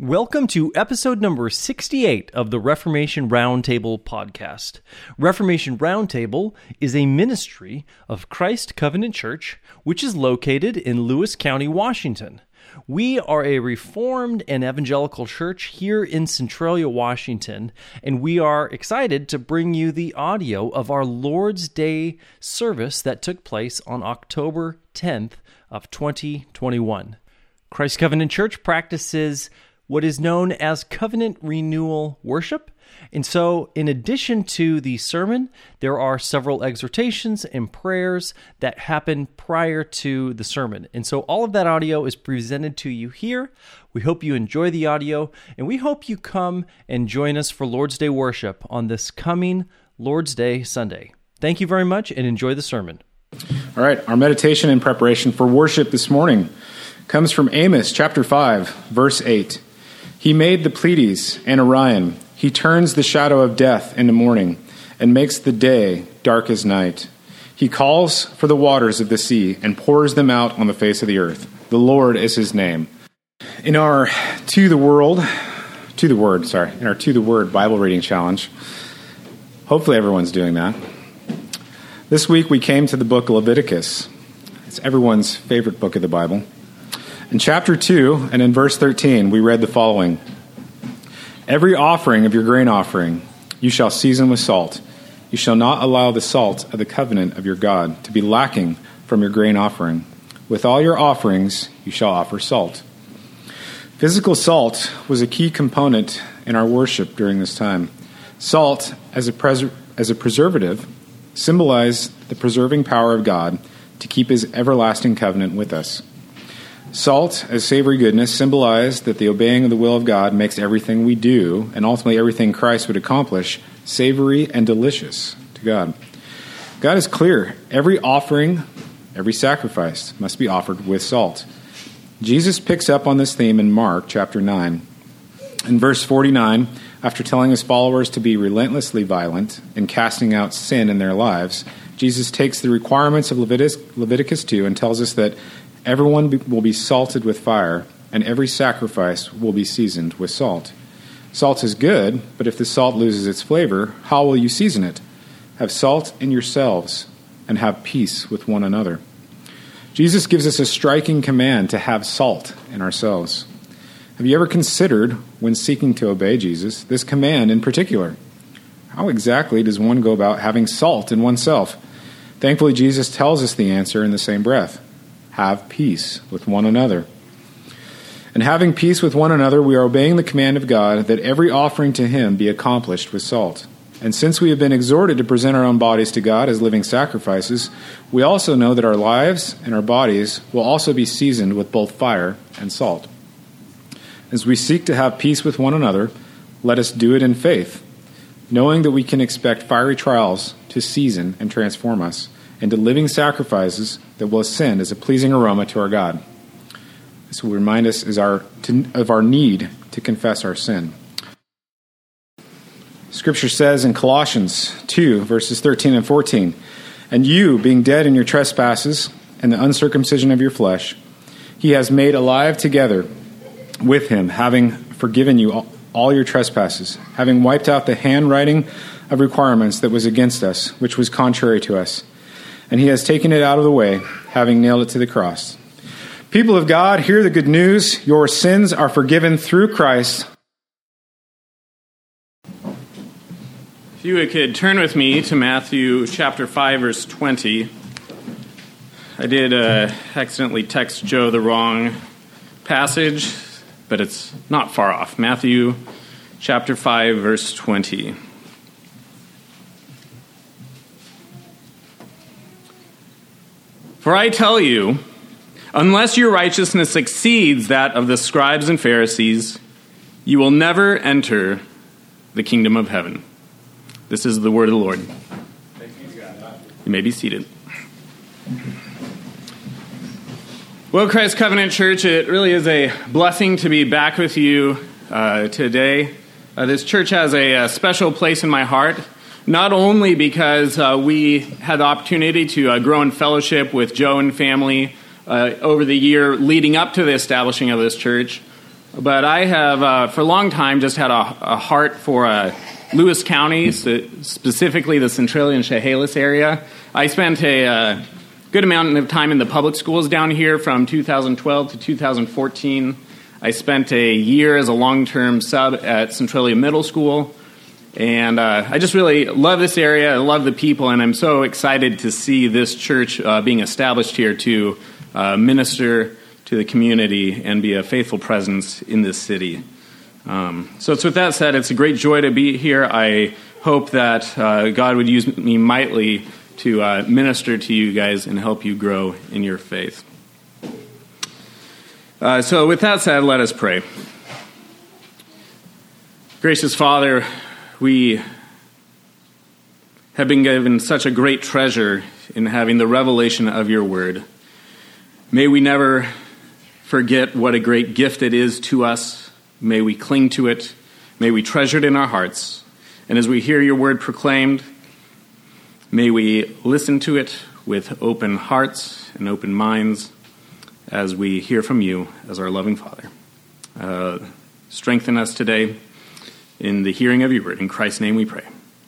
Welcome to episode number 68 of the Reformation Roundtable podcast. Reformation Roundtable is a ministry of Christ Covenant Church, which is located in Lewis County, Washington. We are a Reformed and Evangelical church here in Centralia, Washington, and we are excited to bring you the audio of our Lord's Day service that took place on October 10th of 2021. Christ Covenant Church practices what is known as covenant renewal worship. And so, in addition to the sermon, there are several exhortations and prayers that happen prior to the sermon. And so, all of that audio is presented to you here. We hope you enjoy the audio, and we hope you come and join us for Lord's Day worship on this coming Lord's Day Sunday. Thank you very much and enjoy the sermon. All right, our meditation in preparation for worship this morning comes from Amos chapter 5, verse 8. He made the Pleiades and Orion. He turns the shadow of death into morning and makes the day dark as night. He calls for the waters of the sea and pours them out on the face of the earth. The Lord is his name. In our To the World, To the Word, sorry, in our To the Word Bible reading challenge, hopefully everyone's doing that. This week we came to the book Leviticus. It's everyone's favorite book of the Bible. In chapter 2 and in verse 13, we read the following Every offering of your grain offering you shall season with salt. You shall not allow the salt of the covenant of your God to be lacking from your grain offering. With all your offerings you shall offer salt. Physical salt was a key component in our worship during this time. Salt, as a, pres- as a preservative, symbolized the preserving power of God to keep his everlasting covenant with us. Salt, as savory goodness, symbolized that the obeying of the will of God makes everything we do, and ultimately everything Christ would accomplish, savory and delicious to God. God is clear. Every offering, every sacrifice must be offered with salt. Jesus picks up on this theme in Mark chapter 9. In verse 49, after telling his followers to be relentlessly violent in casting out sin in their lives, Jesus takes the requirements of Leviticus, Leviticus 2 and tells us that Everyone will be salted with fire, and every sacrifice will be seasoned with salt. Salt is good, but if the salt loses its flavor, how will you season it? Have salt in yourselves, and have peace with one another. Jesus gives us a striking command to have salt in ourselves. Have you ever considered, when seeking to obey Jesus, this command in particular? How exactly does one go about having salt in oneself? Thankfully, Jesus tells us the answer in the same breath have peace with one another. And having peace with one another, we are obeying the command of God that every offering to Him be accomplished with salt. And since we have been exhorted to present our own bodies to God as living sacrifices, we also know that our lives and our bodies will also be seasoned with both fire and salt. As we seek to have peace with one another, let us do it in faith, knowing that we can expect fiery trials to season and transform us into living sacrifices that will ascend as a pleasing aroma to our God. This will remind us is our, to, of our need to confess our sin. Scripture says in Colossians 2, verses 13 and 14, And you, being dead in your trespasses and the uncircumcision of your flesh, he has made alive together with him, having forgiven you all, all your trespasses, having wiped out the handwriting of requirements that was against us, which was contrary to us and he has taken it out of the way, having nailed it to the cross. People of God, hear the good news. Your sins are forgiven through Christ. If you could turn with me to Matthew chapter 5, verse 20. I did uh, accidentally text Joe the wrong passage, but it's not far off. Matthew chapter 5, verse 20. For I tell you, unless your righteousness exceeds that of the scribes and Pharisees, you will never enter the kingdom of heaven. This is the word of the Lord. You may be seated. Well, Christ Covenant Church, it really is a blessing to be back with you uh, today. Uh, this church has a, a, special place in my heart not only because uh, we had the opportunity to uh, grow in fellowship with Joe and family uh, over the year leading up to the establishing of this church, but I have, uh, for a long time, just had a, a heart for uh, Lewis County, specifically the Centralia and Chehalis area. I spent a uh, good amount of time in the public schools down here from 2012 to 2014. I spent a year as a long term sub at Centralia Middle School. And uh, I just really love this area. I love the people, and I'm so excited to see this church uh, being established here to uh, minister to the community and be a faithful presence in this city. Um, so, with that said, it's a great joy to be here. I hope that uh, God would use me mightily to uh, minister to you guys and help you grow in your faith. Uh, so, with that said, let us pray. Gracious Father, we have been given such a great treasure in having the revelation of your word. May we never forget what a great gift it is to us. May we cling to it. May we treasure it in our hearts. And as we hear your word proclaimed, may we listen to it with open hearts and open minds as we hear from you as our loving Father. Uh, strengthen us today in the hearing of your word. In Christ's name we pray.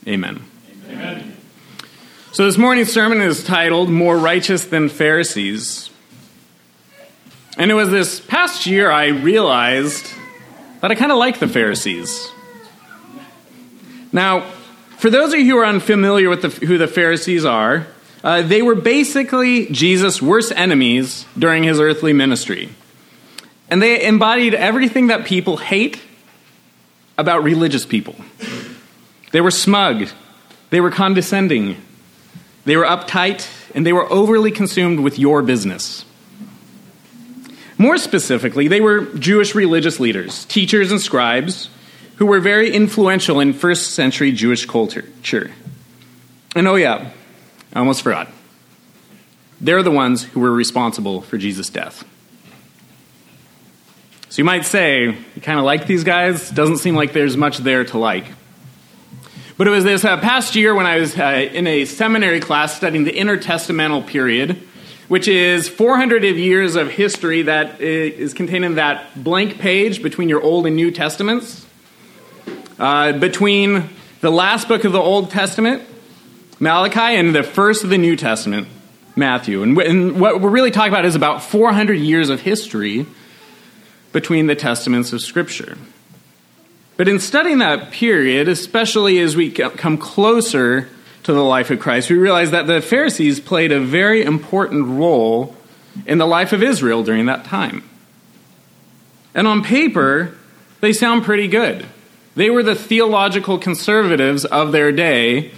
Amen. Amen. So this morning's sermon is titled More Righteous Than Pharisees. And it was this past year I realized that I kind of like the Pharisees. Now, for those of you who are unfamiliar with the, who the Pharisees are, uh, they were basically Jesus' worst enemies during his earthly ministry. And they embodied everything that people hate about religious people. They were smug, they were condescending, they were uptight, and they were overly consumed with your business. More specifically, they were Jewish religious leaders, teachers, and scribes who were very influential in first century Jewish culture. And oh, yeah, I almost forgot. They're the ones who were responsible for Jesus' death. So you might say, you kind of like these guys? Doesn't seem like there's much there to like. But it was this uh, past year when I was uh, in a seminary class studying the intertestamental period which is 400 years of history that is contained in that blank page between your Old and New Testaments. Uh, between the last book of the Old Testament, Malachi, and the first of the New Testament, Matthew. And, and what we're really talking about is about 400 years of history between the testaments of Scripture. But in studying that period, especially as we come closer to the life of Christ, we realize that the Pharisees played a very important role in the life of Israel during that time. And on paper, they sound pretty good. They were the theological conservatives of their day.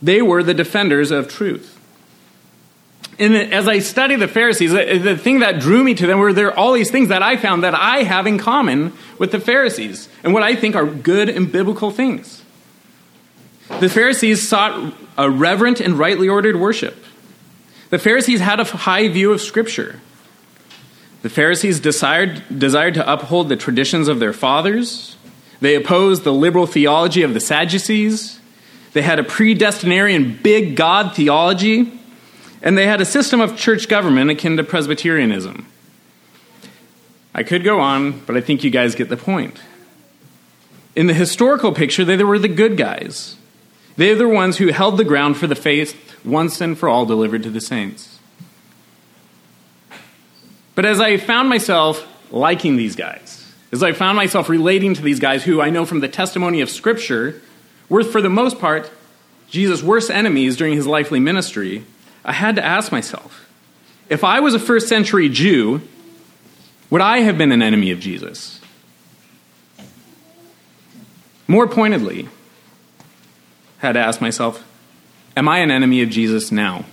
They were the defenders of truth. And as I studied the Pharisees, the thing that drew me to them were there all these things that I found that I have in common with the Pharisees, and what I think are good and biblical things. The Pharisees sought a reverent and rightly ordered worship. The Pharisees had a high view of Scripture. The Pharisees desired, desired to uphold the traditions of their fathers. They opposed the liberal theology of the Sadducees. They had a predestinarian big God theology. And they had a system of church government akin to Presbyterianism. I could go on, but I think you guys get the point. In the historical picture, they were the good guys. They're the ones who held the ground for the faith once and for all delivered to the saints. But as I found myself liking these guys, as I found myself relating to these guys who I know from the testimony of Scripture were, for the most part, Jesus' worst enemies during his lifely ministry, I had to ask myself if I was a first century Jew, would I have been an enemy of Jesus? More pointedly, I had to ask myself, Am I an enemy of Jesus now?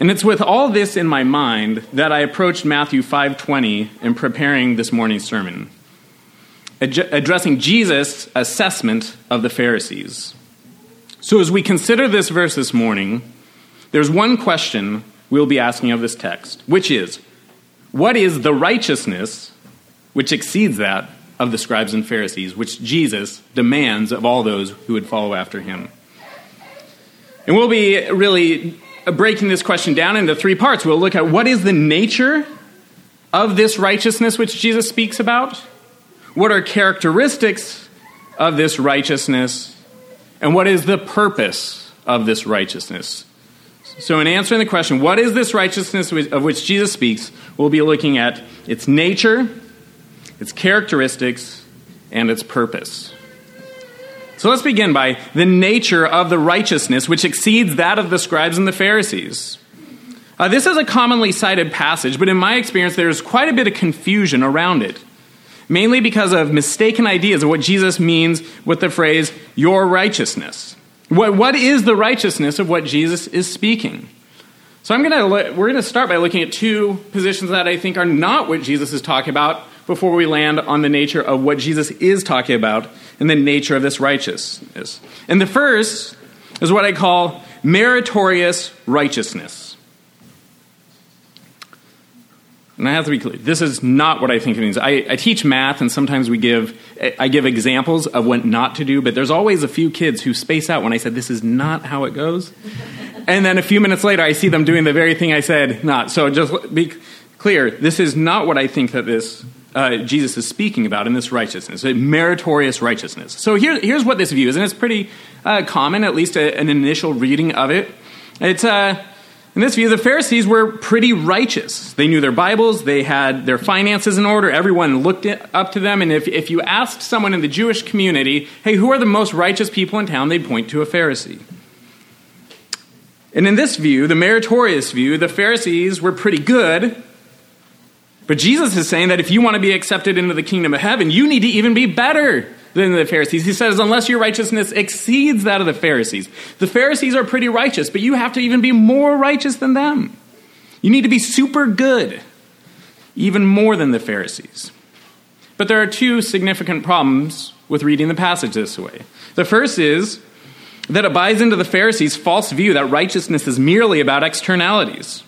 And it's with all this in my mind that I approached Matthew 5:20 in preparing this morning's sermon, ad- addressing Jesus' assessment of the Pharisees. So as we consider this verse this morning, there's one question we'll be asking of this text, which is, what is the righteousness which exceeds that of the scribes and Pharisees, which Jesus demands of all those who would follow after him. And we'll be really breaking this question down into three parts. We'll look at what is the nature of this righteousness which Jesus speaks about? What are characteristics of this righteousness? And what is the purpose of this righteousness? So, in answering the question, what is this righteousness of which Jesus speaks, we'll be looking at its nature, its characteristics, and its purpose. So let's begin by the nature of the righteousness which exceeds that of the scribes and the Pharisees. Uh, this is a commonly cited passage, but in my experience, there's quite a bit of confusion around it, mainly because of mistaken ideas of what Jesus means with the phrase, your righteousness. What, what is the righteousness of what Jesus is speaking? So I'm gonna, we're going to start by looking at two positions that I think are not what Jesus is talking about before we land on the nature of what Jesus is talking about and the nature of this righteousness. And the first is what I call meritorious righteousness. And I have to be clear, this is not what I think it means. I, I, teach math, and sometimes we give, I give examples of what not to do, but there's always a few kids who space out when I said, this is not how it goes. and then a few minutes later, I see them doing the very thing I said not. So just be clear, this is not what I think that this uh, Jesus is speaking about in this righteousness, meritorious righteousness. So here, here's what this view is, and it's pretty uh, common, at least a, an initial reading of it. It's uh, in this view, the Pharisees were pretty righteous. They knew their Bibles, they had their finances in order, everyone looked up to them. And if, if you asked someone in the Jewish community, hey, who are the most righteous people in town, they'd point to a Pharisee. And in this view, the meritorious view, the Pharisees were pretty good. But Jesus is saying that if you want to be accepted into the kingdom of heaven, you need to even be better than the Pharisees. He says, unless your righteousness exceeds that of the Pharisees. The Pharisees are pretty righteous, but you have to even be more righteous than them. You need to be super good, even more than the Pharisees. But there are two significant problems with reading the passage this way. The first is that it buys into the Pharisees' false view that righteousness is merely about externalities,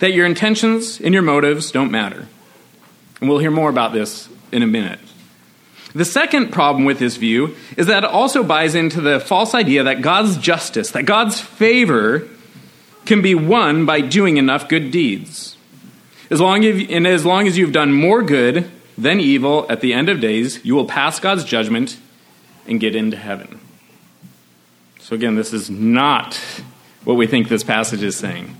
that your intentions and your motives don't matter. And we'll hear more about this in a minute. The second problem with this view is that it also buys into the false idea that God's justice, that God's favor, can be won by doing enough good deeds. As long as, and as long as you've done more good than evil at the end of days, you will pass God's judgment and get into heaven. So, again, this is not what we think this passage is saying.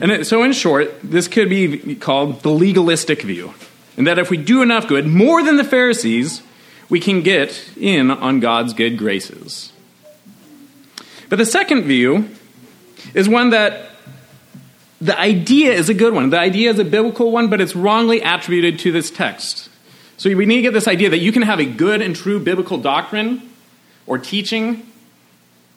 And so, in short, this could be called the legalistic view and that if we do enough good, more than the Pharisees, we can get in on God's good graces. But the second view is one that the idea is a good one. The idea is a biblical one, but it's wrongly attributed to this text. So we need to get this idea that you can have a good and true biblical doctrine or teaching,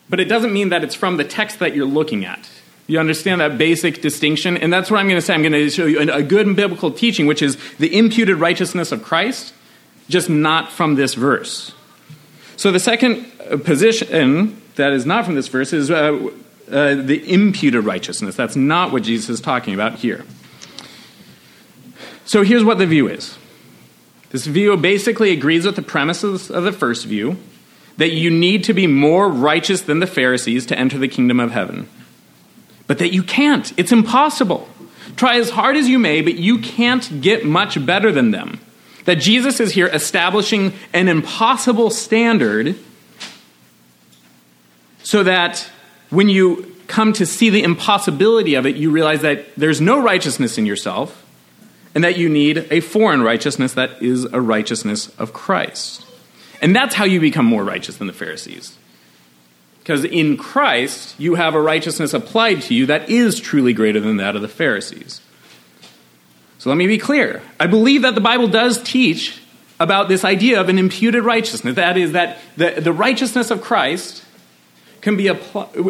but it doesn't mean that it's from the text that you're looking at. You understand that basic distinction? And that's what I'm going to say. I'm going to show you a good biblical teaching, which is the imputed righteousness of Christ, just not from this verse. So the second uh, position that is not from this verse is uh, uh, the imputed righteousness. That's not what Jesus is talking about here. So here's what the view is this view basically agrees with the premises of the first view that you need to be more righteous than the Pharisees to enter the kingdom of heaven but that you can't. It's impossible. Try as hard as you may, but you can't get much better than them. That Jesus is here establishing an impossible standard so that when you come to see the impossibility of it, you realize that there's no righteousness in yourself and that you need a foreign righteousness that is a righteousness of Christ. And that's how you become more righteous than the Pharisees. Because in Christ, you have a righteousness applied to you that is truly greater than that of the Pharisees. So let me be clear. I believe that the Bible does teach about this idea of an imputed righteousness. That is, that the, the righteousness of Christ can be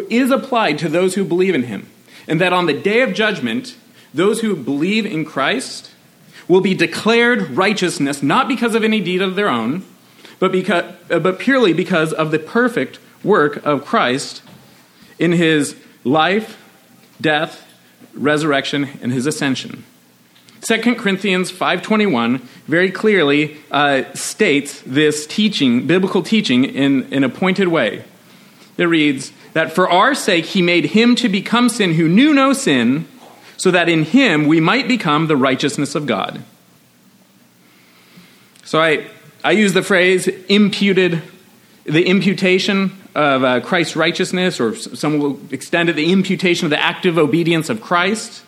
is applied to those who believe in him. And that on the day of judgment, those who believe in Christ will be declared righteousness not because of any deed of their own, but, because, uh, but purely because of the perfect work of Christ in his life, death, resurrection, and his ascension. 2 Corinthians 5.21 very clearly uh, states this teaching, biblical teaching, in an appointed way. It reads, that for our sake he made him to become sin who knew no sin, so that in him we might become the righteousness of God. So I, I use the phrase imputed, the imputation of uh, Christ's righteousness, or some will extend it, the imputation of the active obedience of Christ.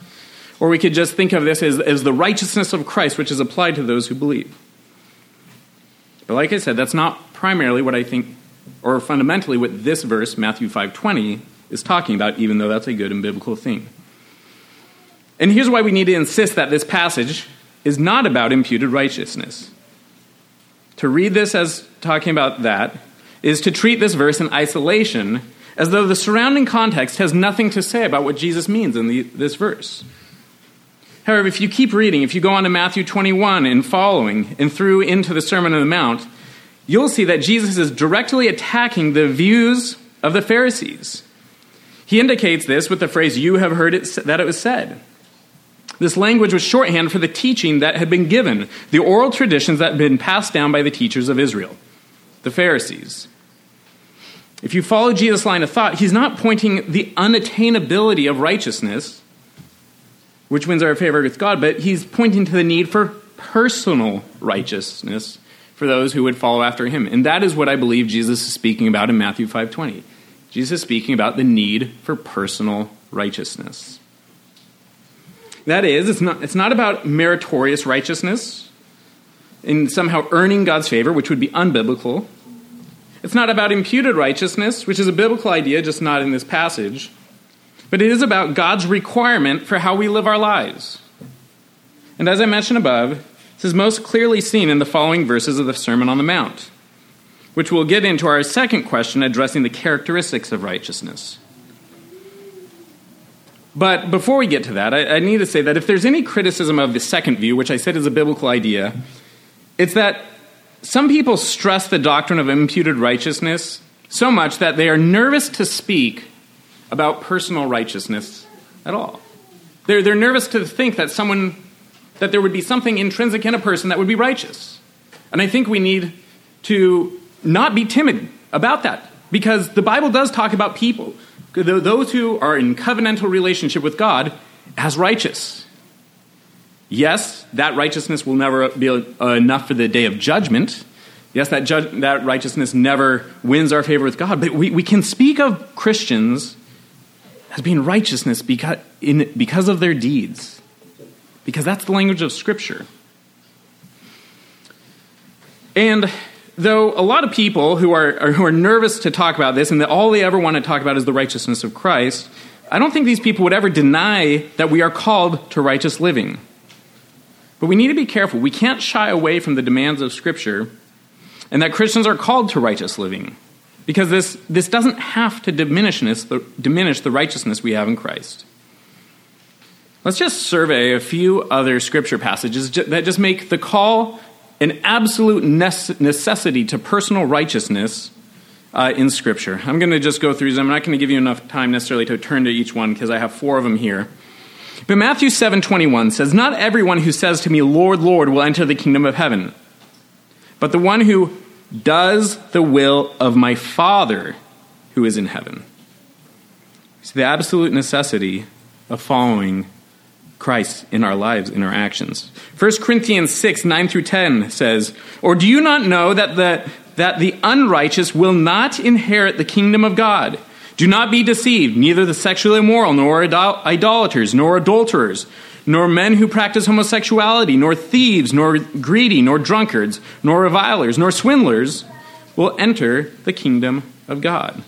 Or we could just think of this as, as the righteousness of Christ, which is applied to those who believe. But like I said, that's not primarily what I think, or fundamentally what this verse, Matthew 5.20, is talking about, even though that's a good and biblical thing. And here's why we need to insist that this passage is not about imputed righteousness. To read this as talking about that is to treat this verse in isolation as though the surrounding context has nothing to say about what Jesus means in the, this verse. However, if you keep reading, if you go on to Matthew 21 and following, and through into the Sermon on the Mount, you'll see that Jesus is directly attacking the views of the Pharisees. He indicates this with the phrase, You have heard it, that it was said. This language was shorthand for the teaching that had been given, the oral traditions that had been passed down by the teachers of Israel, the Pharisees. If you follow Jesus' line of thought, he's not pointing the unattainability of righteousness, which wins our favor with God, but he's pointing to the need for personal righteousness for those who would follow after him. And that is what I believe Jesus is speaking about in Matthew 5:20. Jesus is speaking about the need for personal righteousness. That is, it's not, it's not about meritorious righteousness in somehow earning God's favor, which would be unbiblical. It's not about imputed righteousness, which is a biblical idea, just not in this passage. But it is about God's requirement for how we live our lives. And as I mentioned above, this is most clearly seen in the following verses of the Sermon on the Mount, which we'll get into our second question addressing the characteristics of righteousness. But before we get to that, I, I, need to say that if there's any criticism of the second view, which I said is a biblical idea, it's that some people stress the doctrine of imputed righteousness so much that they are nervous to speak about personal righteousness at all. They're, they're nervous to think that someone that there would be something intrinsic in a person that would be righteous. And I think we need to not be timid about that because the Bible does talk about people those who are in covenantal relationship with God as righteous. Yes, that righteousness will never be enough for the day of judgment. Yes, that, that righteousness never wins our favor with God. But we, we can speak of Christians as being righteousness because, in, because of their deeds, because that's the language of Scripture. And though a lot of people who are, who are nervous to talk about this and that all they ever want to talk about is the righteousness of Christ, I don't think these people would ever deny that we are called to righteous living. But we need to be careful. We can't shy away from the demands of Scripture and that Christians are called to righteous living because this, this doesn't have to diminish, the, diminish the righteousness we have in Christ. Let's just survey a few other Scripture passages that just make the call an absolute necessity to personal righteousness uh, in Scripture. I'm going to just go through them. I'm not going to give you enough time necessarily to turn to each one because I have four of them here. But Matthew 7:21 says, "Not everyone who says to me, Lord, Lord, will enter the kingdom of heaven, but the one who does the will of my Father who is in heaven." See the absolute necessity of following Christ in our lives, in our actions. 1 Corinthians 6, 9 through 10 says, Or do you not know that the, that the unrighteous will not inherit the kingdom of God? Do not be deceived, neither the sexually immoral, nor idol- idolaters, nor adulterers, nor men who practice homosexuality, nor thieves, nor greedy, nor drunkards, nor revilers, nor swindlers will enter the kingdom of God.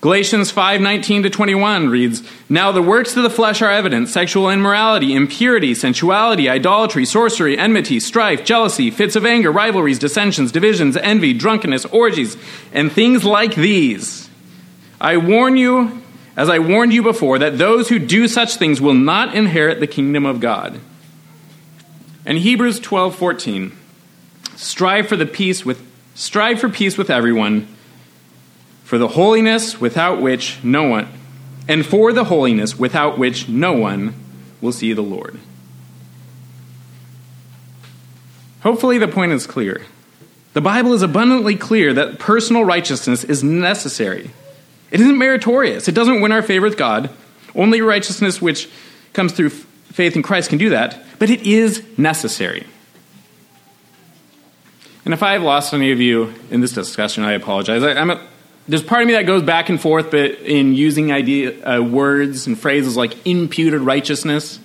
Galatians 5:19 to 21 reads, "Now the works of the flesh are evident: sexual immorality, impurity, sensuality, idolatry, sorcery, enmity, strife, jealousy, fits of anger, rivalries, dissensions, divisions, envy, drunkenness, orgies, and things like these. I warn you, as I warned you before, that those who do such things will not inherit the kingdom of God." And Hebrews 12:14, "Strive for the peace with strive for peace with everyone." for the holiness without which no one, and for the holiness without which no one will see the Lord. Hopefully, the point is clear. The Bible is abundantly clear that personal righteousness is necessary. It isn't meritorious, it doesn't win our favor with God, Only righteousness which comes through faith in Christ can do that, but it is necessary. And if I have lost any of you in this discussion, I apologize. I, a, there's part of me that goes back and forth, but in using idea uh, words and phrases like imputed righteousness.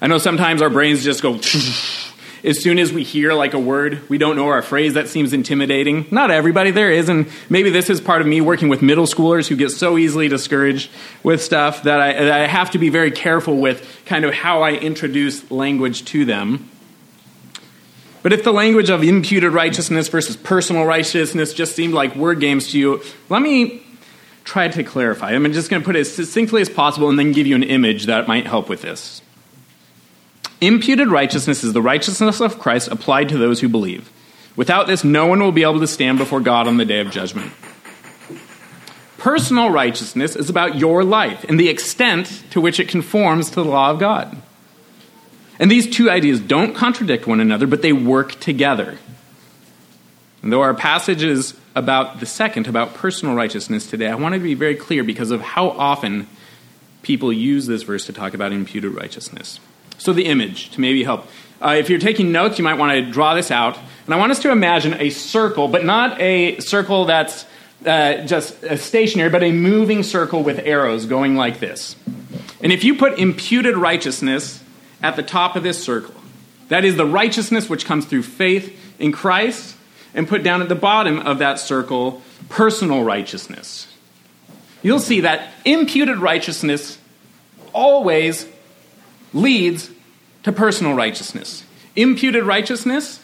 I know sometimes our brains just go as soon as we hear like a word we don't know or a phrase that seems intimidating. Not everybody there is, and maybe this is part of me working with middle schoolers who get so easily discouraged with stuff that I, that I have to be very careful with kind of how I introduce language to them. But if the language of imputed righteousness versus personal righteousness just seemed like word games to you, let me try to clarify. I'm just going to put it as succinctly as possible and then give you an image that might help with this. Imputed righteousness is the righteousness of Christ applied to those who believe. Without this, no one will be able to stand before God on the day of judgment. Personal righteousness is about your life and the extent to which it conforms to the law of God. And these two ideas don't contradict one another, but they work together. And though our passage is about the second, about personal righteousness today, I want to be very clear because of how often people use this verse to talk about imputed righteousness. So, the image, to maybe help. Uh, if you're taking notes, you might want to draw this out. And I want us to imagine a circle, but not a circle that's uh, just stationary, but a moving circle with arrows going like this. And if you put imputed righteousness at the top of this circle. That is the righteousness which comes through faith in Christ, and put down at the bottom of that circle personal righteousness. You'll see that imputed righteousness always leads to personal righteousness. Imputed righteousness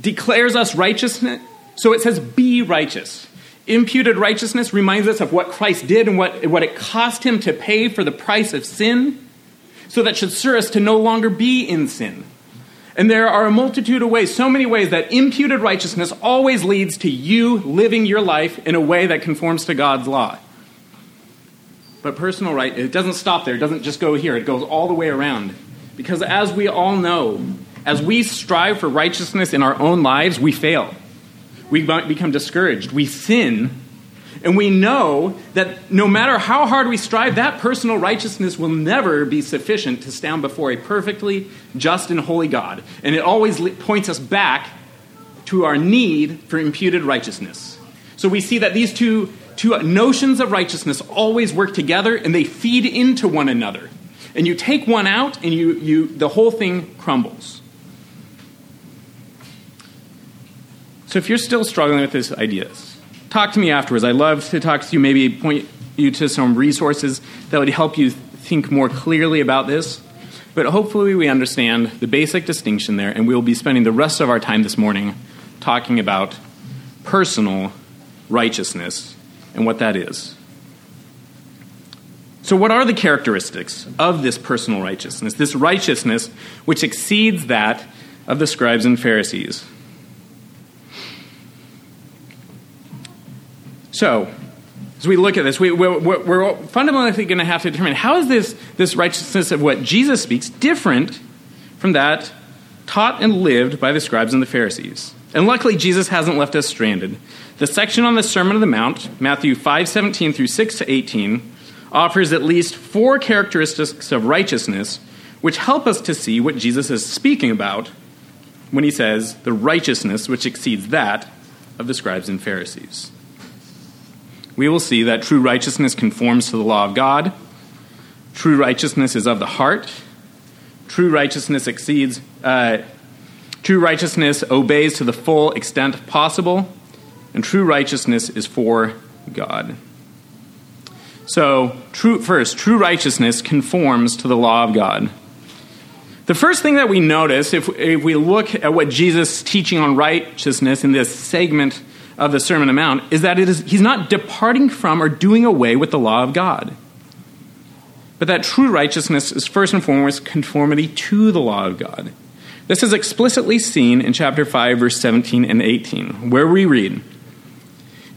declares us righteousness, so it says, be righteous. Imputed righteousness reminds us of what Christ did and what, what it cost him to pay for the price of sin so that should serve us to no longer be in sin. And there are a multitude of ways, so many ways, that imputed righteousness always leads to you living your life in a way that conforms to God's law. But personal right, it doesn't stop there. It doesn't just go here. It goes all the way around. Because as we all know, as we strive for righteousness in our own lives, we fail. We become discouraged. We sin and we know that no matter how hard we strive, that personal righteousness will never be sufficient to stand before a perfectly just and holy God. And it always points us back to our need for imputed righteousness. So we see that these two, two notions of righteousness always work together and they feed into one another. And you take one out and you, you, the whole thing crumbles. So if you're still struggling with these ideas, talk to me afterwards. I'd love to talk to you, maybe point you to some resources that would help you think more clearly about this. But hopefully, we understand the basic distinction there, and we will be spending the rest of our time this morning talking about personal righteousness and what that is. So, what are the characteristics of this personal righteousness, this righteousness which exceeds that of the scribes and Pharisees? So, as we look at this, we, we're, we're fundamentally going to have to determine how is this, this righteousness of what Jesus speaks different from that taught and lived by the scribes and the Pharisees. And luckily, Jesus hasn't left us stranded. The section on the Sermon on the Mount, Matthew 5 17 through 6 to 18, offers at least four characteristics of righteousness which help us to see what Jesus is speaking about when he says the righteousness which exceeds that of the scribes and Pharisees we will see that true righteousness conforms to the law of God. True righteousness is of the heart. True righteousness exceeds, uh, true righteousness obeys to the full extent possible, and true righteousness is for God. So, true, first, true righteousness conforms to the law of God. The first thing that we notice, if, if we look at what Jesus' teaching on righteousness in this segment of the Sermon on the Mount is that it is, he's not departing from or doing away with the law of God. But that true righteousness is first and foremost conformity to the law of God. This is explicitly seen in chapter 5, verse 17 and 18, where we read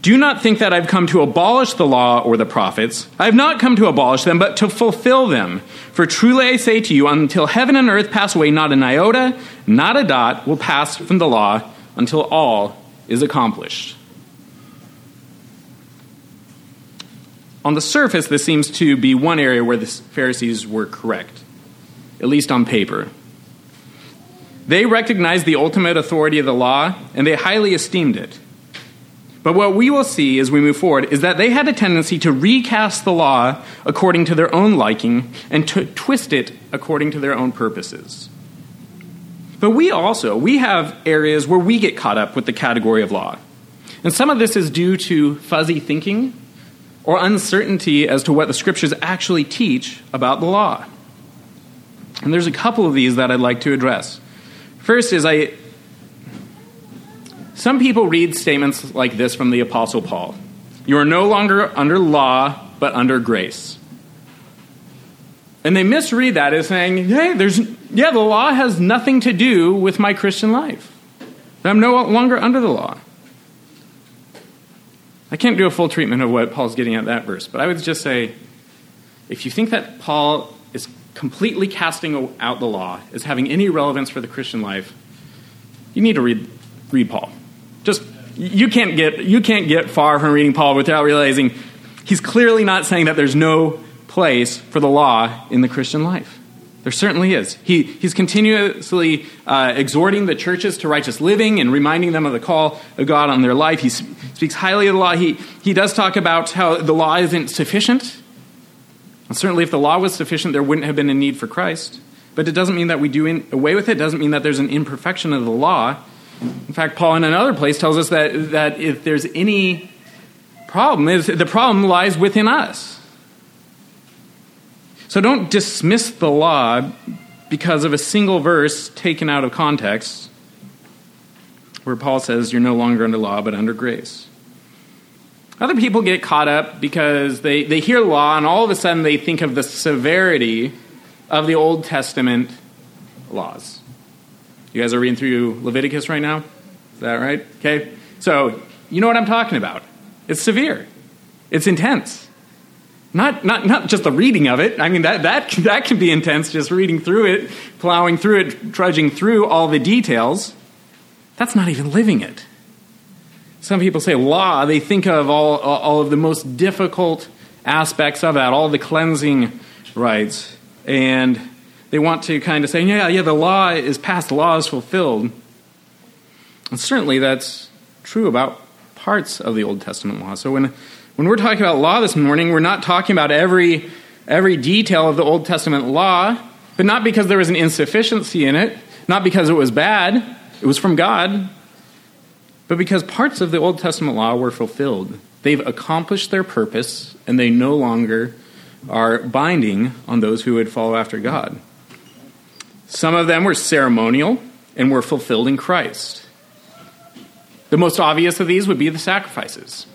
Do not think that I've come to abolish the law or the prophets. I have not come to abolish them, but to fulfill them. For truly I say to you, until heaven and earth pass away, not an iota, not a dot will pass from the law until all is accomplished. on the surface, this seems to be one area where the Pharisees were correct, at least on paper. They recognized the ultimate authority of the law, and they highly esteemed it. But what we will see as we move forward is that they had a tendency to recast the law according to their own liking and to twist it according to their own purposes. But we also, we have areas where we get caught up with the category of law. And some of this is due to fuzzy thinking or uncertainty as to what the scriptures actually teach about the law. And there's a couple of these that I'd like to address. First is I some people read statements like this from the apostle Paul. You are no longer under law but under grace. And they misread that as saying, hey, there's yeah, the law has nothing to do with my Christian life. I'm no longer under the law. I can't do a full treatment of what Paul's getting at that verse, but I would just say if you think that Paul is completely casting out the law as having any relevance for the Christian life, you need to read, read Paul. You can't get you can't get far from reading Paul without realizing he's clearly not saying that there's no place for the law in the Christian life. There certainly is. He, he's continuously uh, exhorting the churches to righteous living and reminding them of the call of God on their life. He speaks highly of the law. He, he does talk about how the law isn't sufficient. And certainly, if the law was sufficient, there wouldn't have been a need for Christ. But it doesn't mean that we do in, away with it. It doesn't mean that there's an imperfection of the law. In fact, Paul in another place tells us that, that if there's any problem, is the problem lies within us. So don't dismiss the law because of a single verse taken out of context, where Paul says you're no longer under law but under grace. Other people get caught up because they, they hear law and all of a sudden they think of the severity of the Old Testament laws. You guys are reading through Leviticus right now? Is that right? Okay. So, you know what I'm talking about. It's severe, it's intense. Not, not, not just the reading of it. I mean, that, that, that can be intense, just reading through it, plowing through it, trudging through all the details. That's not even living it. Some people say law, they think of all, all of the most difficult aspects of that, all the cleansing rites. And they want to kind of say, yeah, yeah, the law is passed, the law is fulfilled. And certainly that's true about parts of the Old Testament law. So when when we're talking about law this morning, we're not talking about every, every detail of the Old Testament law, but not because there was an insufficiency in it, not because it was bad, it was from God, but because parts of the Old Testament law were fulfilled. They've accomplished their purpose, and they no longer are binding on those who would follow after God. Some of them were ceremonial and were fulfilled in Christ. The most obvious of these would be the sacrifices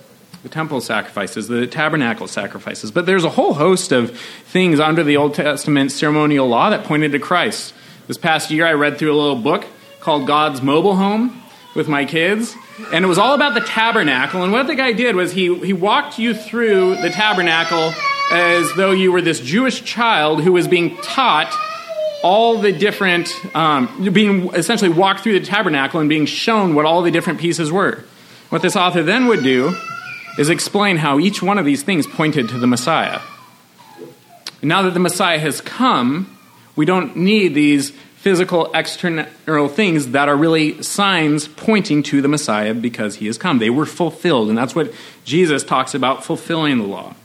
the temple sacrifices, the tabernacle sacrifices. But there's a whole host of things under the Old Testament ceremonial law that pointed to Christ. This past year, I read through a little book called God's Mobile Home with my kids, and it was all about the tabernacle. And what the guy did was he, he walked you through the tabernacle as though you were this Jewish child who was being taught all the different, um, being essentially walked through the tabernacle and being shown what all the different pieces were. What this author then would do is explain how each one of these things pointed to the Messiah. now that the Messiah has come, we don't need these physical external things that are really signs pointing to the Messiah because he has come. They were fulfilled, and that's what Jesus talks about fulfilling the law.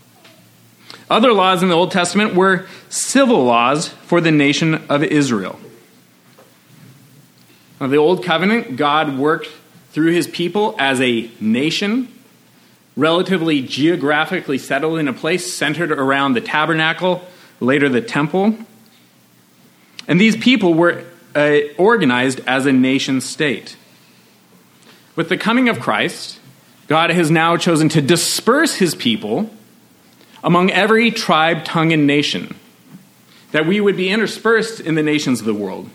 Other laws in the Old Testament were civil laws for the nation of Israel. Now, the Old Covenant, God worked through his people as a nation relatively geographically settled in a place centered around the tabernacle, later the temple. And these people were uh, organized as a nation state. With the coming of Christ, God has now chosen to disperse his people among every tribe, tongue, and nation, that we would be interspersed in the nations of the world.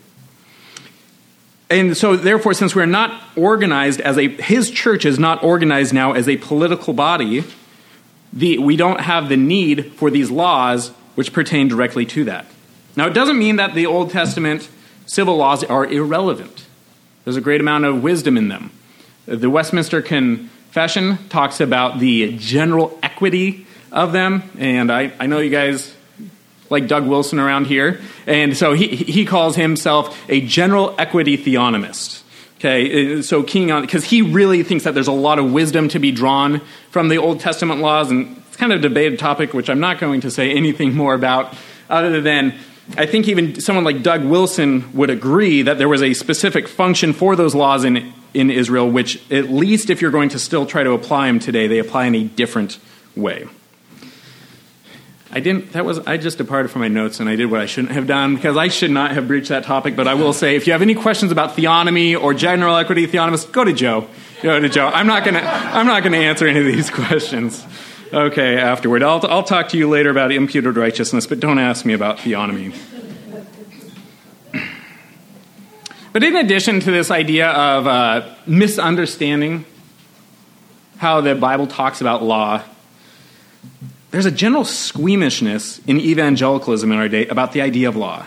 And so, therefore, since we're not organized as a, his church is not organized now as a political body, the, we don't have the need for these laws which pertain directly to that. Now, it doesn't mean that the Old Testament civil laws are irrelevant. There's a great amount of wisdom in them. The Westminster Confession talks about the general equity of them, and I, I know you guys like Doug Wilson around here, and so he, he calls himself a general equity theonomist. Okay, uh, so keying on because he really thinks that there's a lot of wisdom to be drawn from the Old Testament laws, and it's kind of a debated topic, which I'm not going to say anything more about, other than I think even someone like Doug Wilson would agree that there was a specific function for those laws in in Israel, which at least if you're going to still try to apply them today, they apply in a different way. I didn't. That was. I just departed from my notes and I did what I shouldn't have done because I should not have breached that topic. But I will say, if you have any questions about theonomy or general equity theonomists, go to Joe. Go to Joe. I'm not gonna. I'm not gonna answer any of these questions. Okay, afterward. I'll, I'll talk to you later about imputed righteousness, but don't ask me about theonomy. But in addition to this idea of uh, misunderstanding how the Bible talks about law, there's a general squeamishness in evangelicalism in our day about the idea of law.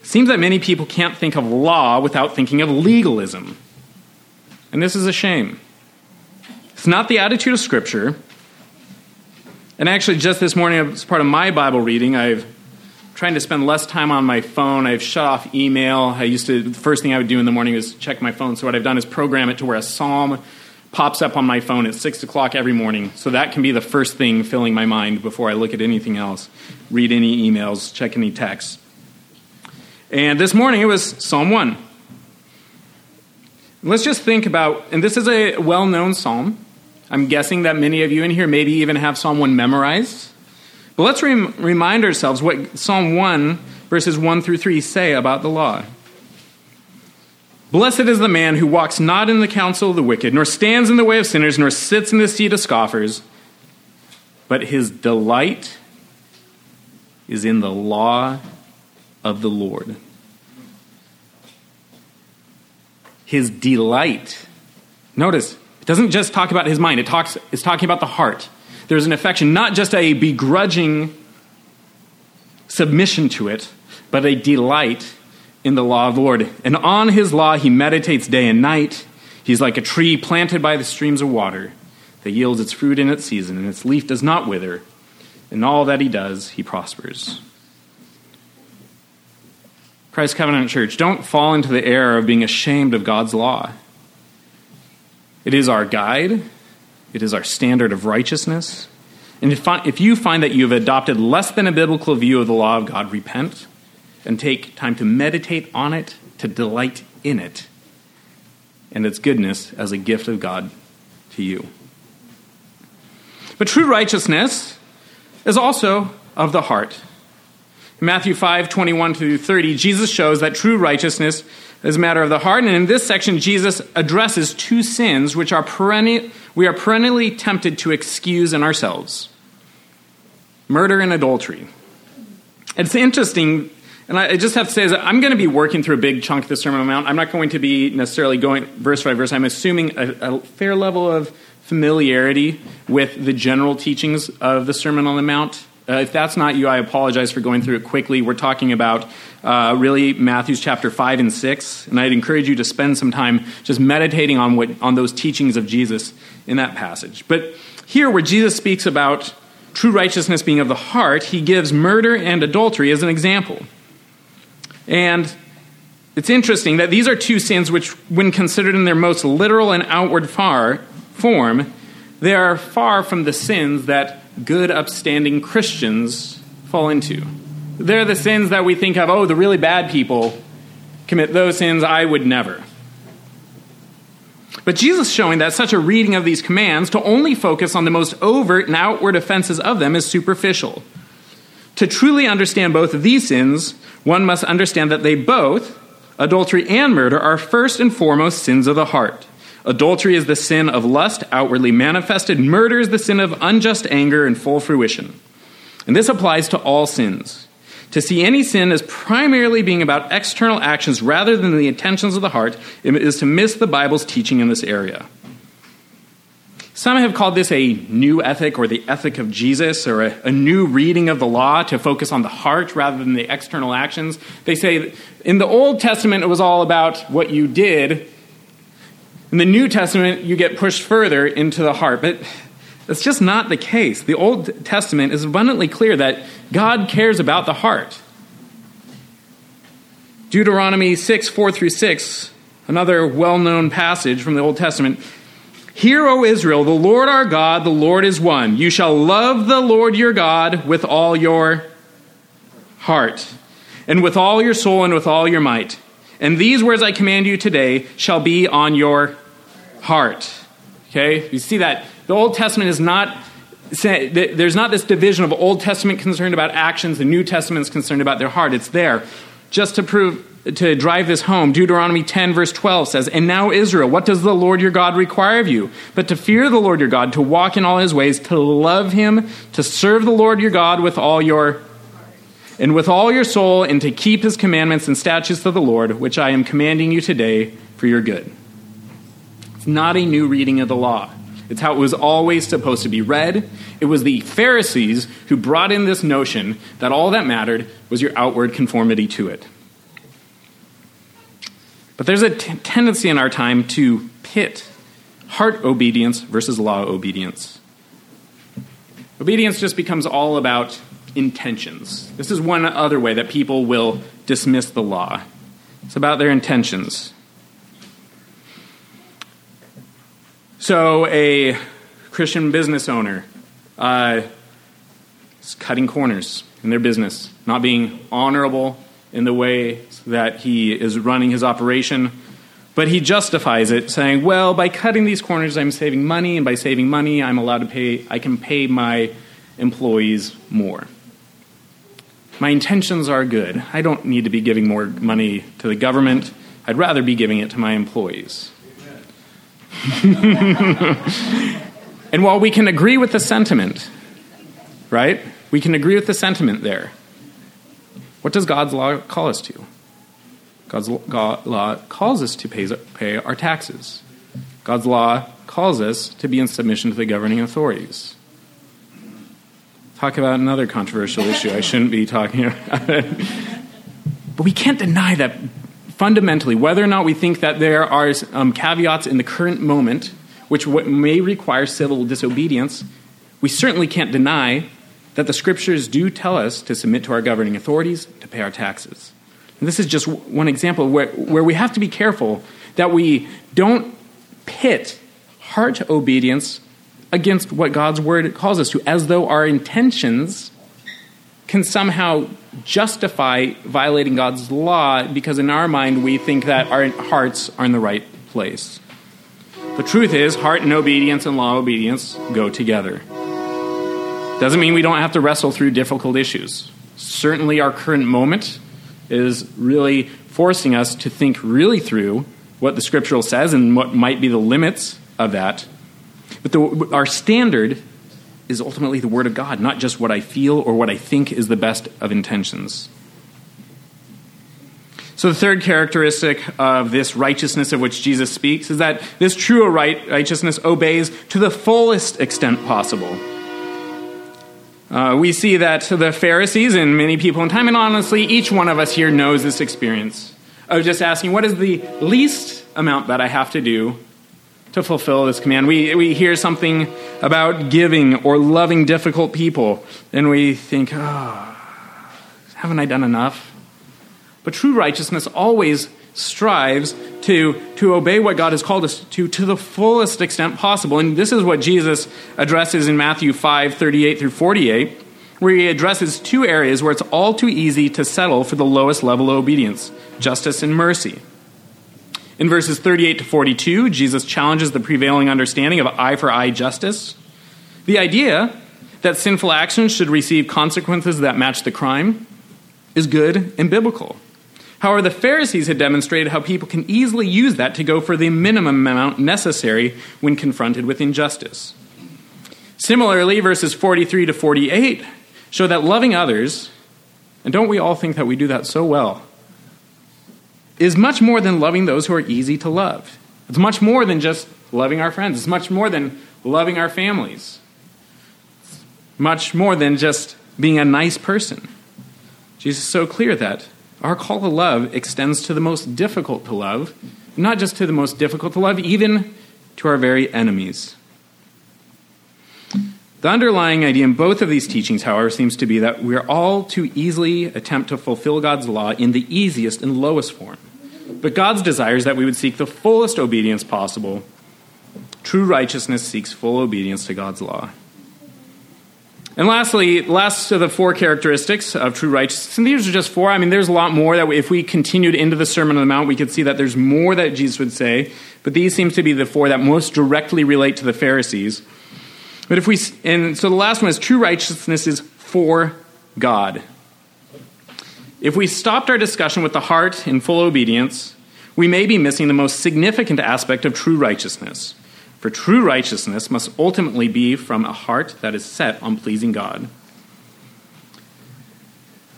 It seems that many people can't think of law without thinking of legalism. And this is a shame. It's not the attitude of Scripture. And actually, just this morning, as part of my Bible reading, I've trying to spend less time on my phone. I've shut off email. I used to, the first thing I would do in the morning was check my phone. So, what I've done is program it to where a psalm pops up on my phone at 6 o'clock every morning. So that can be the first thing filling my mind before I look at anything else, read any emails, check any texts. And this morning it was Psalm 1. Let's just think about, and this is a well known psalm. I'm guessing that many of you in here maybe even have Psalm 1 memorized. But let's rem- remind ourselves what Psalm 1, verses 1 through 3 say about the law. Blessed is the man who walks not in the counsel of the wicked, nor stands in the way of sinners, nor sits in the seat of scoffers, but his delight is in the law of the Lord. His delight. Notice, it doesn't just talk about his mind, it talks, it's talking about the heart. There's an affection, not just a begrudging submission to it, but a delight in the law of the Lord. And on his law he meditates day and night. He's like a tree planted by the streams of water that yields its fruit in its season, and its leaf does not wither. In all that he does, he prospers. Christ Covenant Church, don't fall into the error of being ashamed of God's law. It is our guide, it is our standard of righteousness. And if you find that you have adopted less than a biblical view of the law of God, repent and take time to meditate on it, to delight in it, and its goodness as a gift of God to you. But true righteousness is also of the heart. In Matthew 5 21 to 30, Jesus shows that true righteousness is a matter of the heart. And in this section, Jesus addresses two sins which are perenni- we are perennially tempted to excuse in ourselves murder and adultery. It's interesting and I just have to say, is I'm going to be working through a big chunk of the Sermon on the Mount. I'm not going to be necessarily going verse by verse. I'm assuming a, a fair level of familiarity with the general teachings of the Sermon on the Mount. Uh, if that's not you, I apologize for going through it quickly. We're talking about uh, really Matthew's chapter five and six, and I'd encourage you to spend some time just meditating on what on those teachings of Jesus in that passage. But here, where Jesus speaks about true righteousness being of the heart, he gives murder and adultery as an example. And it's interesting that these are two sins which, when considered in their most literal and outward far form, they are far from the sins that good, upstanding Christians fall into. They're the sins that we think of, oh, the really bad people commit those sins, I would never. But Jesus showing that such a reading of these commands to only focus on the most overt and outward offenses of them is superficial. To truly understand both of these sins, one must understand that they both, adultery and murder, are first and foremost sins of the heart. Adultery is the sin of lust outwardly manifested, murder is the sin of unjust anger in full fruition. And this applies to all sins. To see any sin as primarily being about external actions rather than the intentions of the heart is to miss the Bible's teaching in this area. Some have called this a new ethic or the ethic of Jesus or a, a, new reading of the law to focus on the heart rather than the external actions. They say in the Old Testament it was all about what you did. In the New Testament, you get pushed further into the heart. But That's just not the case. The Old Testament is abundantly clear that God cares about the heart. Deuteronomy 6, 4 through 6, another well known passage from the Old Testament. Hear, O Israel, the Lord our God, the Lord is one. You shall love the Lord your God with all your heart, and with all your soul, and with all your might. And these words I command you today shall be on your heart. Okay? You see that? The Old Testament is not, there's not this division of Old Testament concerned about actions, the New Testament is concerned about their heart. It's there. Just to prove, to drive this home, Deuteronomy 10, verse 12 says, And now, Israel, what does the Lord your God require of you? But to fear the Lord your God, to walk in all his ways, to love him, to serve the Lord your God with all your and with all your soul, and to keep his commandments and statutes of the Lord, which I am commanding you today for your good. It's not a new reading of the law. It's how it was always supposed to be read. It was the Pharisees who brought in this notion that all that mattered was your outward conformity to it. But there's a t- tendency in our time to pit heart obedience versus law obedience. Obedience just becomes all about intentions. This is one other way that people will dismiss the law. It's about their intentions. So, a Christian business owner uh, is cutting corners in their business, not being honorable in the way that he is running his operation, but he justifies it, saying, "Well, by cutting these corners, I'm saving money, and by saving money, I'm allowed to pay. I can pay my employees more." My intentions are good. I don't need to be giving more money to the government. I'd rather be giving it to my employees. and while we can agree with the sentiment, right? We can agree with the sentiment there. What does God's law call us to? God's law calls us to pay, our taxes. God's law calls us to be in submission to the governing authorities talk about another controversial issue I shouldn't be talking about. It. but we can't deny that fundamentally, whether or not we think that there are um, caveats in the current moment which may require civil disobedience, we certainly can't deny that the scriptures do tell us to submit to our governing authorities, to pay our taxes. And this is just one example where, where we have to be careful that we don't pit heart obedience against what God's word calls us to, as though our intentions can somehow justify violating God's law because in our mind we think that our hearts are in the right place. The truth is, heart and obedience and law obedience go together. Doesn't mean we don't have to wrestle through difficult issues. Certainly, our current moment is really forcing us to think really through what the scriptural says and what might be the limits of that. But the, our standard is ultimately the Word of God, not just what I feel or what I think is the best of intentions. So, the third characteristic of this righteousness of which Jesus speaks is that this true right, righteousness obeys to the fullest extent possible. Uh, we see that the Pharisees and many people in time, and honestly, each one of us here knows this experience of just asking, what is the least amount that I have to do to fulfill this command. We, we hear something about giving or loving difficult people, and we think, oh, haven't I done enough? But true righteousness always strives to, to obey what God has called us to to the fullest extent possible. And this is what Jesus addresses in Matthew 5 38 through 48, where he addresses two areas where it's all too easy to settle for the lowest level of obedience justice and mercy. In verses 38 to 42, Jesus challenges the prevailing understanding of eye for eye justice. The idea that sinful actions should receive consequences that match the crime is good and biblical. However, the Pharisees had demonstrated how people can easily use that to go for the minimum amount necessary when confronted with injustice. Similarly, verses 43 to 48 show that loving others, and don't we all think that we do that so well? is much more than loving those who are easy to love. It's much more than just loving our friends. It's much more than loving our families. It's much more than just being a nice person. Jesus is so clear that our call to love extends to the most difficult to love, not just to the most difficult to love, even to our very enemies. The underlying idea in both of these teachings, however, seems to be that we're all too easily attempt to fulfill God's law in the easiest and lowest form. But God's desire is that we would seek the fullest obedience possible. True righteousness seeks full obedience to God's law. And lastly, last of the four characteristics of true righteousness, and these are just four. I mean, there's a lot more that if we continued into the Sermon on the Mount, we could see that there's more that Jesus would say, but these seem to be the four that most directly relate to the Pharisees. But if we, and so the last one is true righteousness is for God. If we stopped our discussion with the heart in full obedience, we may be missing the most significant aspect of true righteousness. For true righteousness must ultimately be from a heart that is set on pleasing God.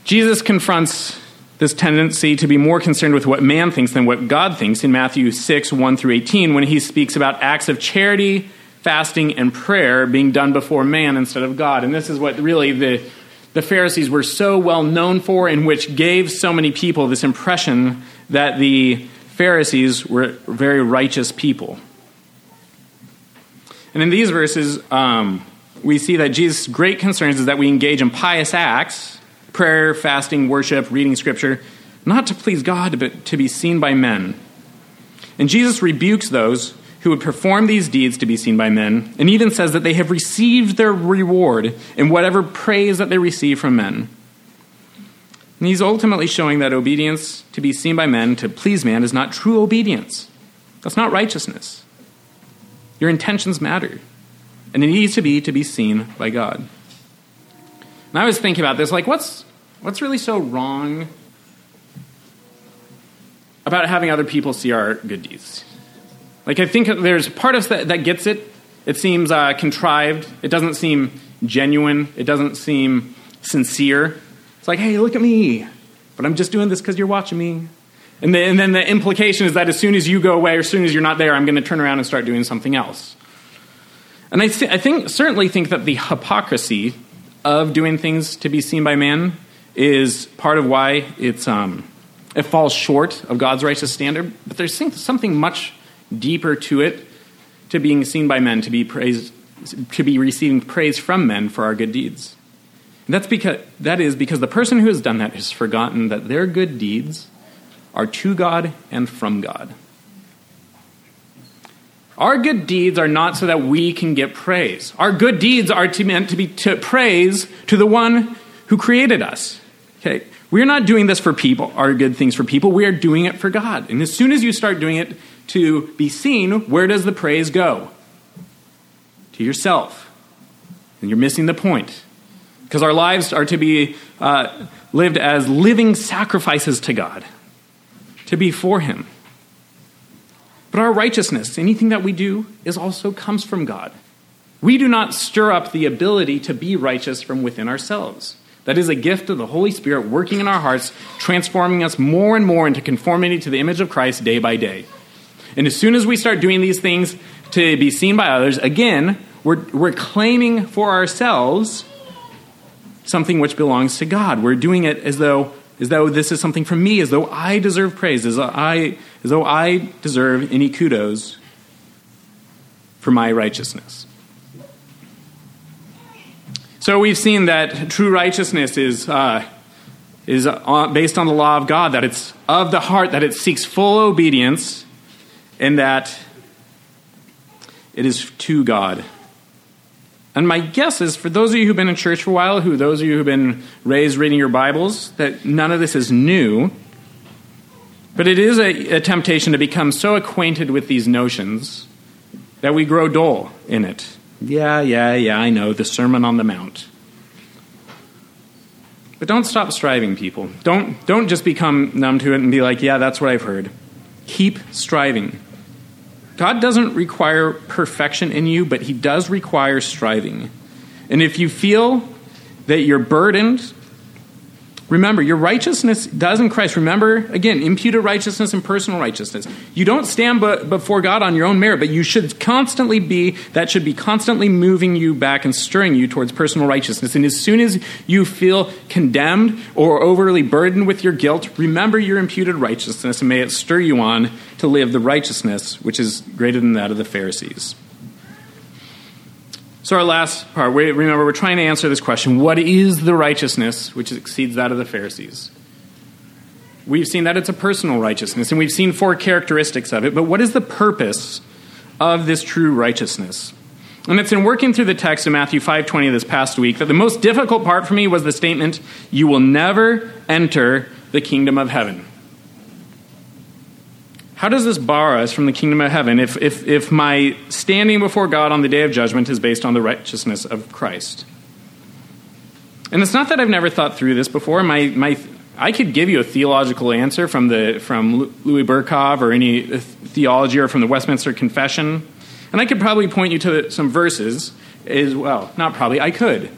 Jesus confronts this tendency to be more concerned with what man thinks than what God thinks in Matthew 6, 1 through 18, when he speaks about acts of charity fasting and prayer being done before man instead of God. And this is what really the, the Pharisees were so well known for, and which gave so many people this impression that the Pharisees were very righteous people. And in these verses, um, we see that Jesus' great concerns is that we engage in pious acts prayer, fasting, worship, reading scripture not to please God, but to be seen by men. And Jesus rebukes those who would perform these deeds to be seen by men, and even says that they have received their reward in whatever praise that they receive from men. And he's ultimately showing that obedience to be seen by men, to please man, is not true obedience. That's not righteousness. Your intentions matter, and it needs to be to be seen by God. And I was thinking about this, like, what's what's really so wrong about having other people see our good deeds? Like, I think there's part of us that, that gets it. It seems uh, contrived. It doesn't seem genuine. It doesn't seem sincere. It's like, hey, look at me. But I'm just doing this because you're watching me. And, and then the implication is that as soon as you go away, or as soon as you're not there, I'm going to turn around and start doing something else. And I, th- I think, certainly think that the hypocrisy of doing things to be seen by man is part of why it's, um, it falls short of God's righteous standard. But there's something much deeper to it, to being seen by men, to be praised, to be receiving praise from men for our good deeds. And that's because that is because the person who has done that has forgotten that their good deeds are to God and from God. Our good deeds are not so that we can get praise. Our good deeds are to, meant to be to praise to the one who created us. Okay? We're not doing this for people, our good things for people. We are doing it for God. And as soon as you start doing it to be seen, where does the praise go? To yourself. And you're missing the point. Because our lives are to be uh, lived as living sacrifices to God, to be for Him. But our righteousness, anything that we do, is also comes from God. We do not stir up the ability to be righteous from within ourselves. That is a gift of the Holy Spirit working in our hearts, transforming us more and more into conformity to the image of Christ day by day. And as soon as we start doing these things to be seen by others, again, we're, we're claiming for ourselves something which belongs to God. We're doing it as though, as though this is something from me, as though I deserve praise, as, I, as though I deserve any kudos for my righteousness. So we've seen that true righteousness is, uh, is uh, based on the law of God, that it's of the heart, that it seeks full obedience and that it is to God. And my guess is for those of you who've been in church for a while, who those of you who've been raised reading your Bibles, that none of this is new. But it is a, a temptation to become so acquainted with these notions that we grow dull in it. Yeah, yeah, yeah, I know, the Sermon on the Mount. But don't stop striving, people. Don't, don't just become numb to it and be like, yeah, that's what I've heard. Keep striving. God doesn't require perfection in you, but He does require striving. And if you feel that you're burdened, remember, your righteousness does in Christ. Remember, again, imputed righteousness and personal righteousness. You don't stand before God on your own merit, but you should constantly be, that should be constantly moving you back and stirring you towards personal righteousness. And as soon as you feel condemned or overly burdened with your guilt, remember your imputed righteousness and may it stir you on to live the righteousness which is greater than that of the Pharisees. So, our last part, we, remember, we're trying to answer this question what is the righteousness which exceeds that of the Pharisees? We've seen that it's a personal righteousness, and we've seen four characteristics of it, but what is the purpose of this true righteousness? And it's in working through the text of Matthew 5:20 this past week that the most difficult part for me was the statement, "You will never enter the kingdom of heaven." How does this bar us from the kingdom of heaven if, if, if my standing before God on the day of judgment is based on the righteousness of Christ? And it's not that I've never thought through this before. My, my, I could give you a theological answer from, the, from Louis Berkhof or any theology or from the Westminster Confession. And I could probably point you to some verses as well. Not probably, I could.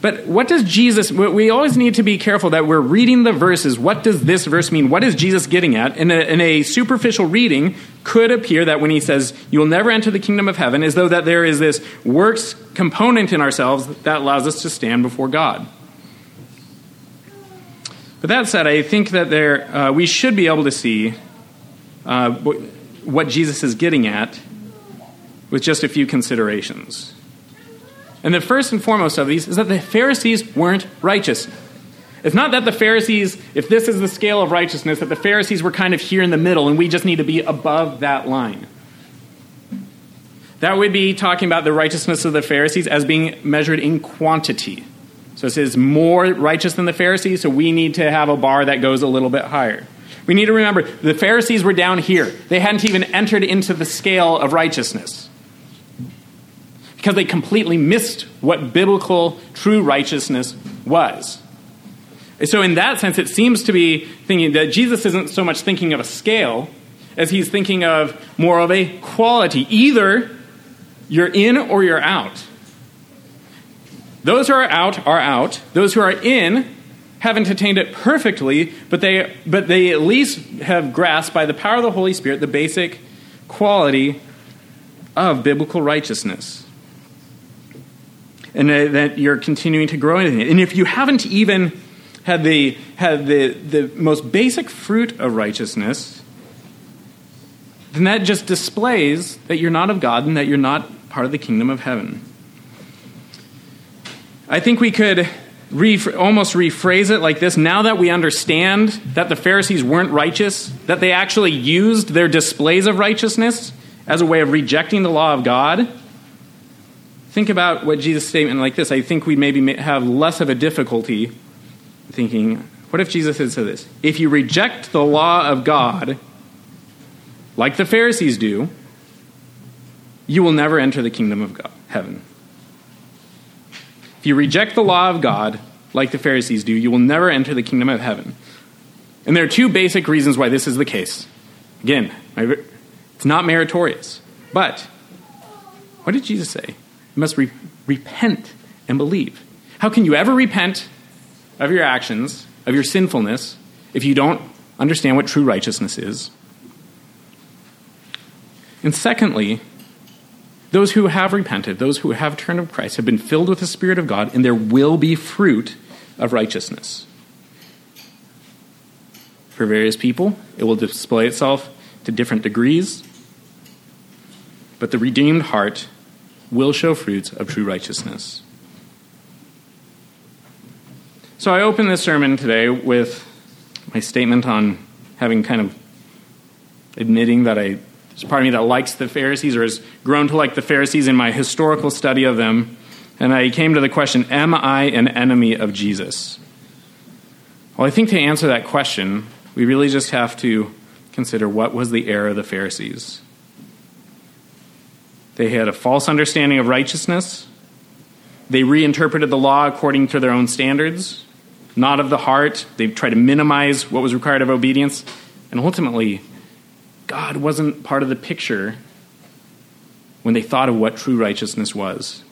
But what does Jesus, we always need to be careful that we're reading the verses. What does this verse mean? What is Jesus getting at? In a, in a superficial reading, could appear that when he says, You will never enter the kingdom of heaven, as though that there is this works component in ourselves that allows us to stand before God. But that said, I think that there, uh, we should be able to see uh, what Jesus is getting at with just a few considerations. And the first and foremost of these is that the Pharisees weren't righteous. It's not that the Pharisees, if this is the scale of righteousness, that the Pharisees were kind of here in the middle and we just need to be above that line. That would be talking about the righteousness of the Pharisees as being measured in quantity. So it says more righteous than the Pharisees, so we need to have a bar that goes a little bit higher. We need to remember the Pharisees were down here. They hadn't even entered into the scale of righteousness because they completely missed what biblical true righteousness was. So, in that sense, it seems to be thinking that Jesus isn't so much thinking of a scale as he's thinking of more of a quality. Either you're in or you're out. Those who are out are out. Those who are in haven't attained it perfectly, but they, but they at least have grasped by the power of the Holy Spirit the basic quality of biblical righteousness and that you're continuing to grow in it. And if you haven't even had the, had the, the most basic fruit of righteousness, then that just displays that you're not of God and that you're not part of the kingdom of heaven. I think we could re- almost rephrase it like this now that we understand that the Pharisees weren't righteous, that they actually used their displays of righteousness as a way of rejecting the law of God think about what Jesus' statement like this, I think we maybe have less of a difficulty thinking, what if Jesus had said this? If you reject the law of God, like the Pharisees do, you will never enter the kingdom of God, heaven. If you reject the law of God, like the Pharisees do, you will never enter the kingdom of heaven. And there are two basic reasons why this is the case. Again, it's not meritorious. But what did Jesus say? Must re- repent and believe. How can you ever repent of your actions, of your sinfulness, if you don't understand what true righteousness is? And secondly, those who have repented, those who have turned to Christ, have been filled with the Spirit of God, and there will be fruit of righteousness. For various people, it will display itself to different degrees, but the redeemed heart will show fruits of true righteousness. So I open this sermon today with my statement on having kind of admitting that I there's part of me that likes the Pharisees or has grown to like the Pharisees in my historical study of them. And I came to the question Am I an enemy of Jesus? Well, I think to answer that question, we really just have to consider what was the error of the Pharisees. They had a false understanding of righteousness. They reinterpreted the law according to their own standards, not of the heart. They tried to minimize what was required of obedience. And ultimately, God wasn't part of the picture when they thought of what true righteousness was.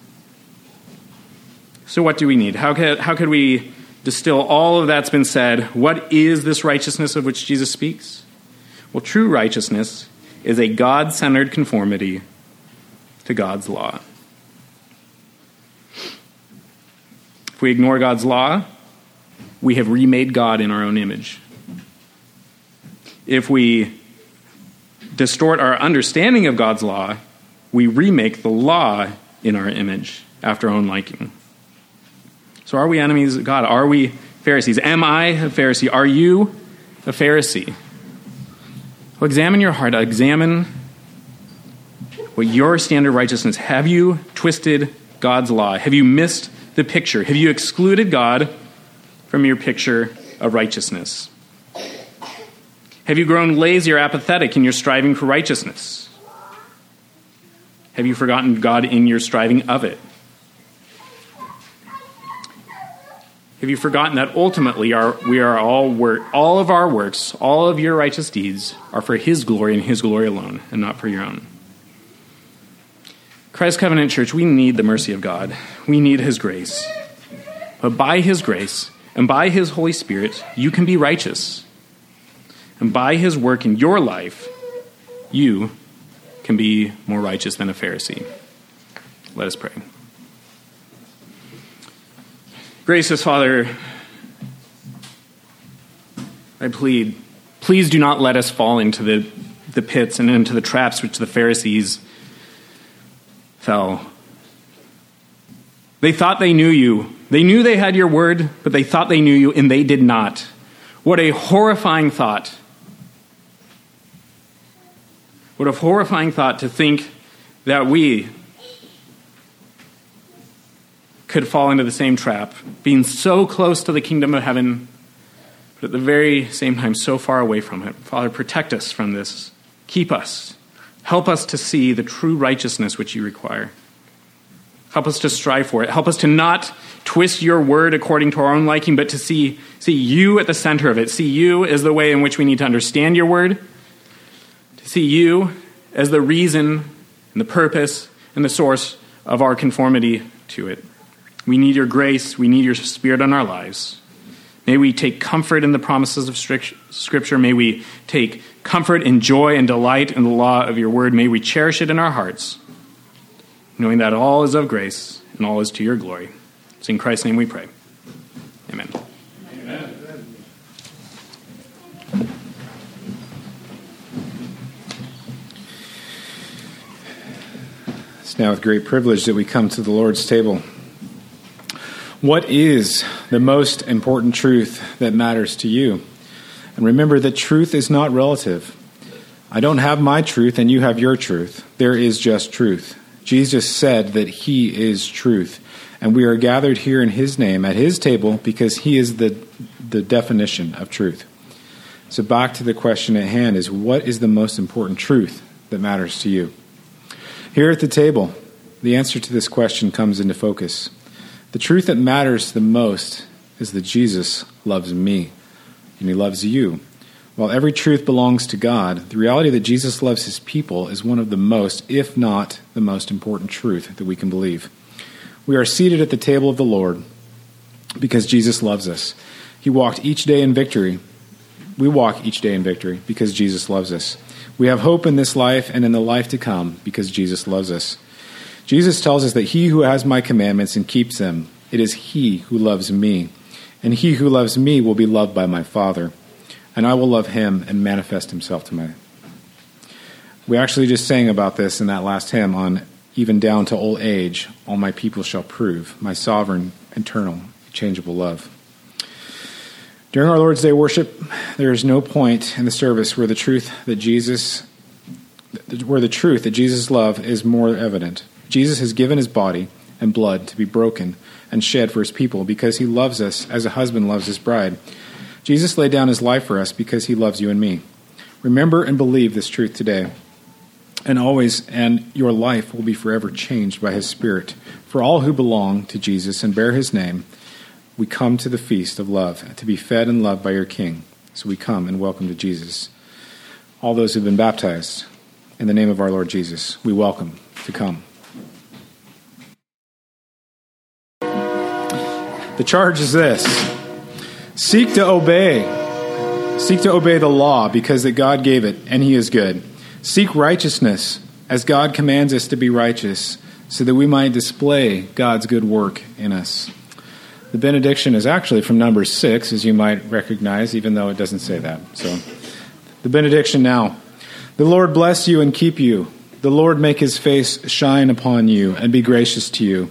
So, what do we need? How could, how could we distill all of that's been said? What is this righteousness of which Jesus speaks? Well, true righteousness is a God centered conformity to God's law. If we ignore God's law, we have remade God in our own image. If we distort our understanding of God's law, we remake the law in our image, after our own liking. So, are we enemies of God? Are we Pharisees? Am I a Pharisee? Are you a Pharisee? Well, examine your heart. Examine what your standard righteousness. Have you twisted God's law? Have you missed the picture? Have you excluded God from your picture of righteousness? Have you grown lazy or apathetic in your striving for righteousness? Have you forgotten God in your striving of it? Have you forgotten that ultimately our, we are all work, all of our works, all of your righteous deeds are for His glory and His glory alone, and not for your own? Christ Covenant Church, we need the mercy of God. We need His grace. But by His grace and by His Holy Spirit, you can be righteous. And by His work in your life, you can be more righteous than a Pharisee. Let us pray. Gracious Father, I plead, please do not let us fall into the, the pits and into the traps which the Pharisees fell. They thought they knew you. They knew they had your word, but they thought they knew you, and they did not. What a horrifying thought. What a horrifying thought to think that we, could fall into the same trap, being so close to the kingdom of heaven, but at the very same time so far away from it. Father, protect us from this. Keep us. Help us to see the true righteousness which you require. Help us to strive for it. Help us to not twist your word according to our own liking, but to see, see you at the center of it. See you as the way in which we need to understand your word. To see you as the reason and the purpose and the source of our conformity to it. We need your grace. We need your spirit in our lives. May we take comfort in the promises of Scripture. May we take comfort and joy and delight in the law of your word. May we cherish it in our hearts, knowing that all is of grace and all is to your glory. It's in Christ's name we pray. Amen. It's now with great privilege that we come to the Lord's table. What is the most important truth that matters to you? And remember that truth is not relative. I don't have my truth and you have your truth. There is just truth. Jesus said that He is truth. And we are gathered here in His name at His table because He is the, the definition of truth. So, back to the question at hand is what is the most important truth that matters to you? Here at the table, the answer to this question comes into focus. The truth that matters the most is that Jesus loves me and he loves you. While every truth belongs to God, the reality that Jesus loves his people is one of the most, if not the most important truth that we can believe. We are seated at the table of the Lord because Jesus loves us. He walked each day in victory. We walk each day in victory because Jesus loves us. We have hope in this life and in the life to come because Jesus loves us. Jesus tells us that he who has my commandments and keeps them, it is he who loves me. And he who loves me will be loved by my Father. And I will love him and manifest himself to me. We actually just sang about this in that last hymn on even down to old age, all my people shall prove my sovereign, eternal, changeable love. During our Lord's Day worship, there is no point in the service where the truth that Jesus where the truth that Jesus' love is more evident. Jesus has given his body and blood to be broken and shed for his people because he loves us as a husband loves his bride. Jesus laid down his life for us because he loves you and me. Remember and believe this truth today. And always, and your life will be forever changed by his Spirit. For all who belong to Jesus and bear his name, we come to the feast of love, to be fed and loved by your King. So we come and welcome to Jesus. All those who have been baptized, in the name of our Lord Jesus, we welcome to come. The charge is this seek to obey. Seek to obey the law because that God gave it and He is good. Seek righteousness as God commands us to be righteous so that we might display God's good work in us. The benediction is actually from number 6, as you might recognize, even though it doesn't say that. So, the benediction now. The Lord bless you and keep you. The Lord make his face shine upon you and be gracious to you.